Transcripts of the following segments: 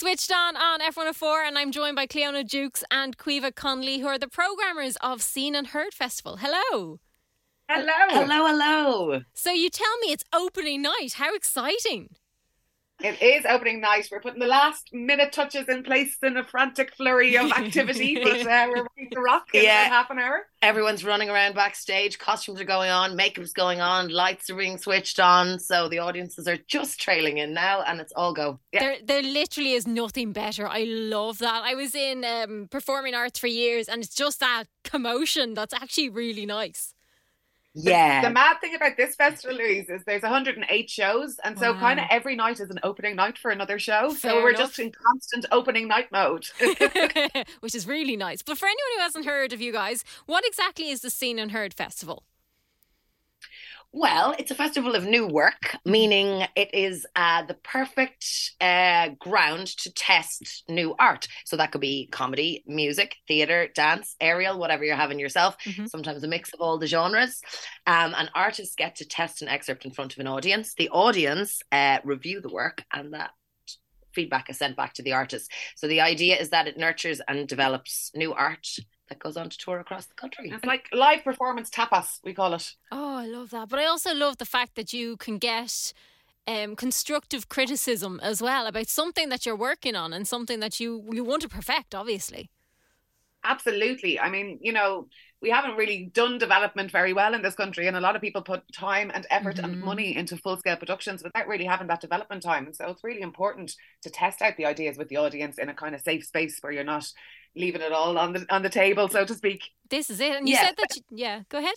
Switched on on F104, and I'm joined by Cleona Jukes and Caoimhe Conley, who are the programmers of Scene and Heard Festival. Hello. Hello. Hello, hello. So you tell me it's opening night. How exciting! It is opening night. We're putting the last minute touches in place in a frantic flurry of activity, but uh, we're ready to rock in Yeah. half an hour. Everyone's running around backstage, costumes are going on, makeup's going on, lights are being switched on. So the audiences are just trailing in now and it's all go. Yeah. There, there literally is nothing better. I love that. I was in um, performing arts for years, and it's just that commotion that's actually really nice. Yeah. The mad thing about this festival, Louise, is there's 108 shows, and so Wow. kind of every night is an opening night for another show. Fair so we're enough. just in constant opening night mode. Which is really nice. But for anyone who hasn't heard of you guys, what exactly is the Scene and Heard Festival? Well, it's a festival of new work, meaning it is uh, the perfect uh, ground to test new art. So that could be comedy, music, theatre, dance, aerial, whatever you're having yourself. Mhm. Sometimes a mix of all the genres. Um, and artists get to test an excerpt in front of an audience. The audience uh, review the work, and that feedback is sent back to the artist. So the idea is that it nurtures and develops new art that goes on to tour across the country. it's like live performance tapas, we call it. Oh, I love that. But I also love the fact that you can get um, constructive criticism as well about something that you're working on and something that you, you want to perfect, obviously. Absolutely. I mean, you know, we haven't really done development very well in this country, and a lot of people put time and effort and Mhm. money into full scale productions without really having that development time. And so it's really important to test out the ideas with the audience in a kind of safe space where you're not leaving it all on the on the table, so to speak. This is it. And you Yeah. said that, you, yeah, go ahead.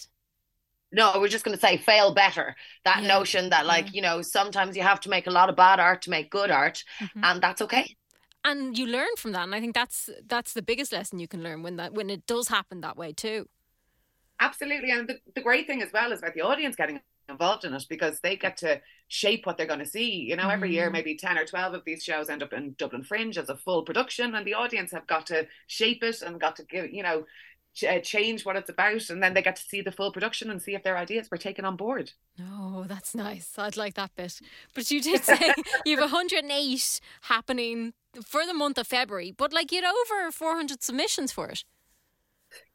No, we're just going to say fail better. That Yeah, notion that, like, yeah. you know, sometimes you have to make a lot of bad art to make good art, Mhm. and that's okay. And you learn from that. And I think that's that's the biggest lesson you can learn when that when it does happen that way too. Absolutely. And the, the great thing as well is about the audience getting involved in it because they get to shape what they're going to see. You know, every year, Mhm. maybe 10 or 12 of these shows end up in Dublin Fringe as a full production, and the audience have got to shape it and got to give, you know, ch- uh, change what it's about. And then they get to see the full production and see if their ideas were taken on board. Oh, that's nice. I'd like that bit. But you did say you have 108 happening for the month of February, but like you had over 400 submissions for it.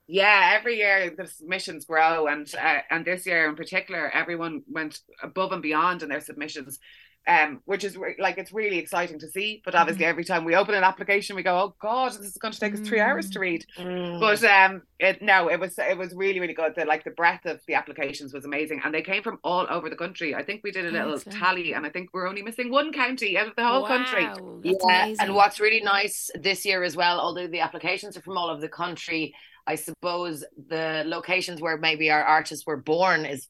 Yeah, every year the submissions grow, and uh, and this year in particular, everyone went above and beyond in their submissions, um, which is re- like it's really exciting to see. But obviously, every time we open an application, we go, "Oh God, this is going to take us three hours to read." But um, it no, it was it was really really good. The like the breadth of the applications was amazing, and they came from all over the country. I think we did a little Excellent. tally, and I think we're only missing one county out of the whole country. Wow, That's yeah, amazing. and what's really nice this year as well, although the applications are from all over the country, I suppose the locations where maybe our artists were born is.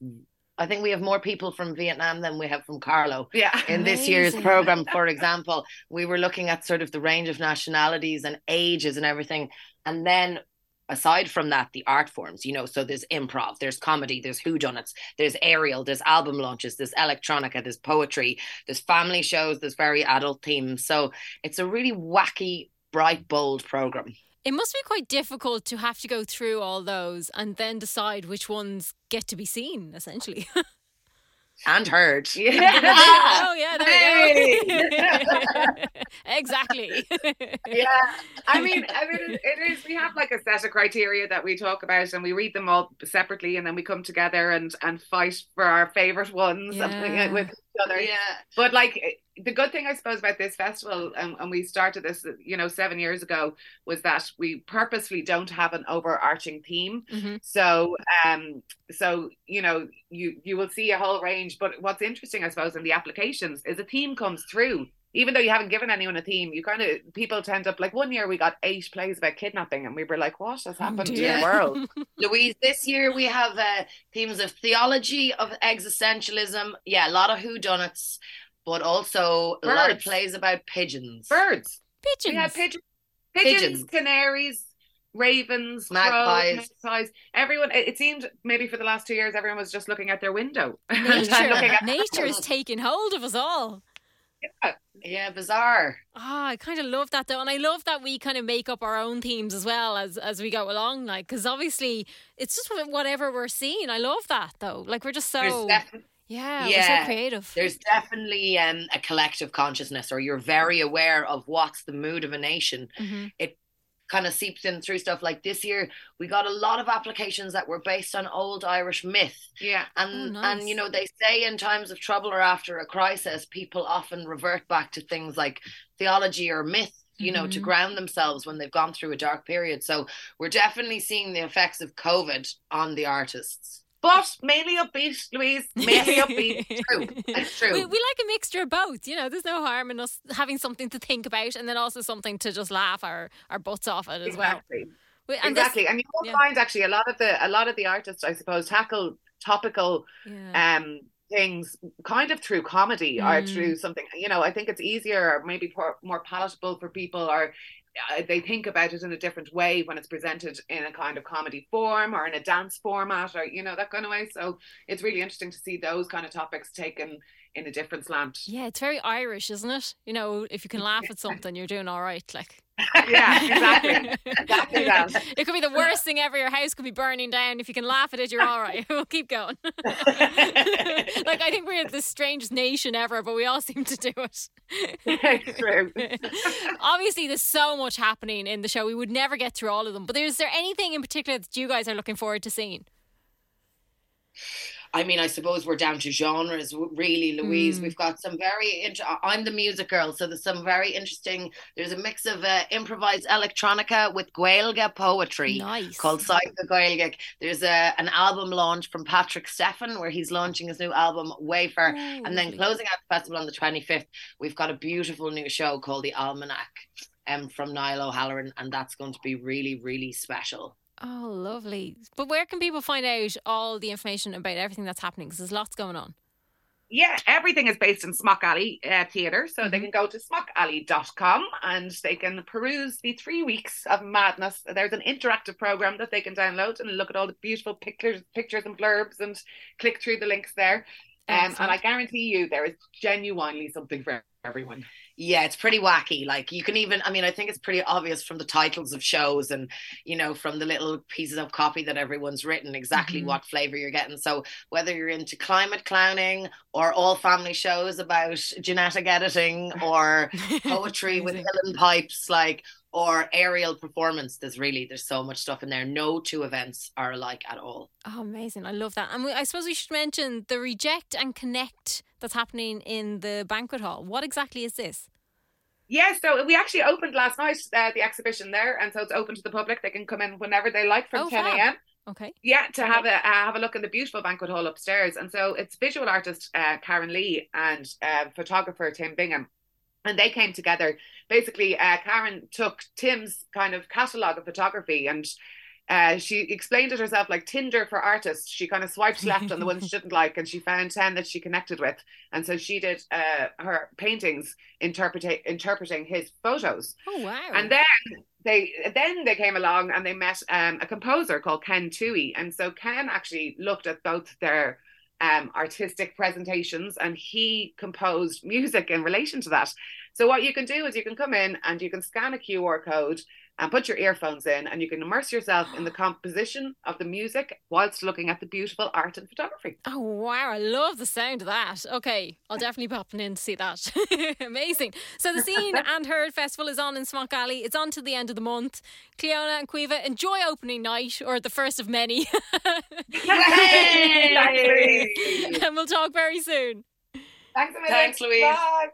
I think we have more people from Vietnam than we have from Carlow. Yeah, in this year's program, for example, we were looking at sort of the range of nationalities and ages and everything. And then aside from that, the art forms, you know, so there's improv, there's comedy, there's whodunits, there's aerial, there's album launches, there's electronica, there's poetry, there's family shows, there's very adult themes. So it's a really wacky, bright, bold program. It must be quite difficult to have to go through all those and then decide which ones get to be seen, essentially. And heard. yeah. oh, yeah, there we go. exactly. yeah i mean i mean it- it is we have like a set of criteria that we talk about and we read them all separately and then we come together and and fight for our favorite ones Yeah. with other. But like the good thing i suppose about this festival and, and we started this you know seven years ago was that we purposely don't have an overarching theme. Mhm. so um so you know you you will see a whole range. But what's interesting i suppose in the applications is a theme comes through even though you haven't given anyone a theme you kind of people tend up like one year we got eight plays about kidnapping and we were like what has happened to the world Louise, this year we have uh, themes of theology, of existentialism. Yeah, a lot of whodunits, but also a lot of plays about pigeons. birds Pigeons. we had pigeons pigeons, Pigeons. canaries ravens Magpies. crows, magpies everyone it, it seemed maybe for the last two years everyone was just looking out their window Nature, looking at nature is taking hold of us all. Yeah, bizarre. Ah, I kind of love that though, and I love that we kind of make up our own themes as well as as we go along. Like, because obviously it's just whatever we're seeing. I love that though. Like, we're just so Yeah, yeah, so creative. There's definitely um, a collective consciousness, or you're very aware of what's the mood of a nation. Mm-hmm. It kind of seeps in through stuff like this year we got a lot of applications that were based on old irish myth yeah and oh, nice. and you know they say in times of trouble or after a crisis people often revert back to things like theology or myth you know, mm-hmm. to ground themselves when they've gone through a dark period. So we're definitely seeing the effects of COVID on the artists. But mainly upbeat, Louise. Mainly upbeat. true. It's true. We, we, like a mixture of both. You know, there's no harm in us having something to think about and then also something to just laugh our, our butts off at as exactly. well. And exactly. This, and you will yeah. find actually a lot of the a lot of the artists, I suppose, tackle topical yeah. um things kind of through comedy mm. or through something you know i think it's easier or maybe more palatable for people or uh, they think about it in a different way when it's presented in a kind of comedy form or in a dance format or you know that kind of way. So it's really interesting to see those kind of topics taken in a different slant. Yeah it's very irish isn't it? You know if you can laugh at something you're doing all right like yeah, exactly. exactly that. It could be the worst thing ever. Your house could be burning down. If you can laugh at it, you're all right. we'll keep going. like I think we're the strangest nation ever, but we all seem to do it. It's true. Obviously, there's so much happening in the show. We would never get through all of them. But is there anything in particular that you guys are looking forward to seeing? I mean, I suppose we're down to genres, really, Louise. Mm. We've got some very. Int- I'm the music girl, so there's some very interesting. There's a mix of uh, improvised electronica with Gaeilge poetry nice. called Psycho Gaeilge. There's a, an album launch from Patrick Stefan where he's launching his new album Wafer, oh, and then closing out the festival on the 25th, we've got a beautiful new show called The Almanac. Um, from Niall O'Halloran, and that's going to be really, really special. Oh, lovely. But where can people find out all the information about everything that's happening? Because there's lots going on. Yeah, everything is based in Smock Alley uh, Theatre. So mm-hmm. they can go to smockalley.com and they can peruse the three weeks of madness. There's an interactive program that they can download and look at all the beautiful pictures, pictures and blurbs and click through the links there. Um, and I guarantee you there is genuinely something for everyone yeah, it's pretty wacky. Like you can even, I mean, I think it's pretty obvious from the titles of shows and, you know, from the little pieces of copy that everyone's written exactly mm-hmm. what flavor you're getting. So whether you're into climate clowning or all family shows about genetic editing or poetry with uilleann pipes, like, or aerial performance, there's really, there's so much stuff in there. No two events are alike at all. Oh, amazing. I love that. And we, I suppose we should mention the Reject and Connect that's happening in the banquet hall. What exactly is this? Yeah, so we actually opened last night uh, the exhibition there, and so it's open to the public. They can come in whenever they like from oh, 10 a.m. Okay. Yeah, to have a uh, have a look in the beautiful banquet hall upstairs, and so it's visual artist uh, Karen Lee and uh, photographer Tim Bingham, and they came together. Basically, uh, Karen took Tim's kind of catalog of photography and uh, she explained it herself like Tinder for artists. She kind of swiped left on the ones she didn't like, and she found ten that she connected with, and so she did uh, her paintings interpreting interpreting his photos. Oh wow! And then they then they came along and they met um, a composer called Ken Toohey, and so Ken actually looked at both their um, artistic presentations and he composed music in relation to that. So what you can do is you can come in and you can scan a QR code and put your earphones in and you can immerse yourself in the composition of the music whilst looking at the beautiful art and photography. Oh wow, I love the sound of that. Okay, I'll definitely pop in to see that. Amazing. So the Scene and Heard Festival is on in Smock Alley. It's on to the end of the month. Cleona and Caoimhe, enjoy opening night or the first of many. and we'll talk very soon. Thanks a Thanks, Louise. Bye.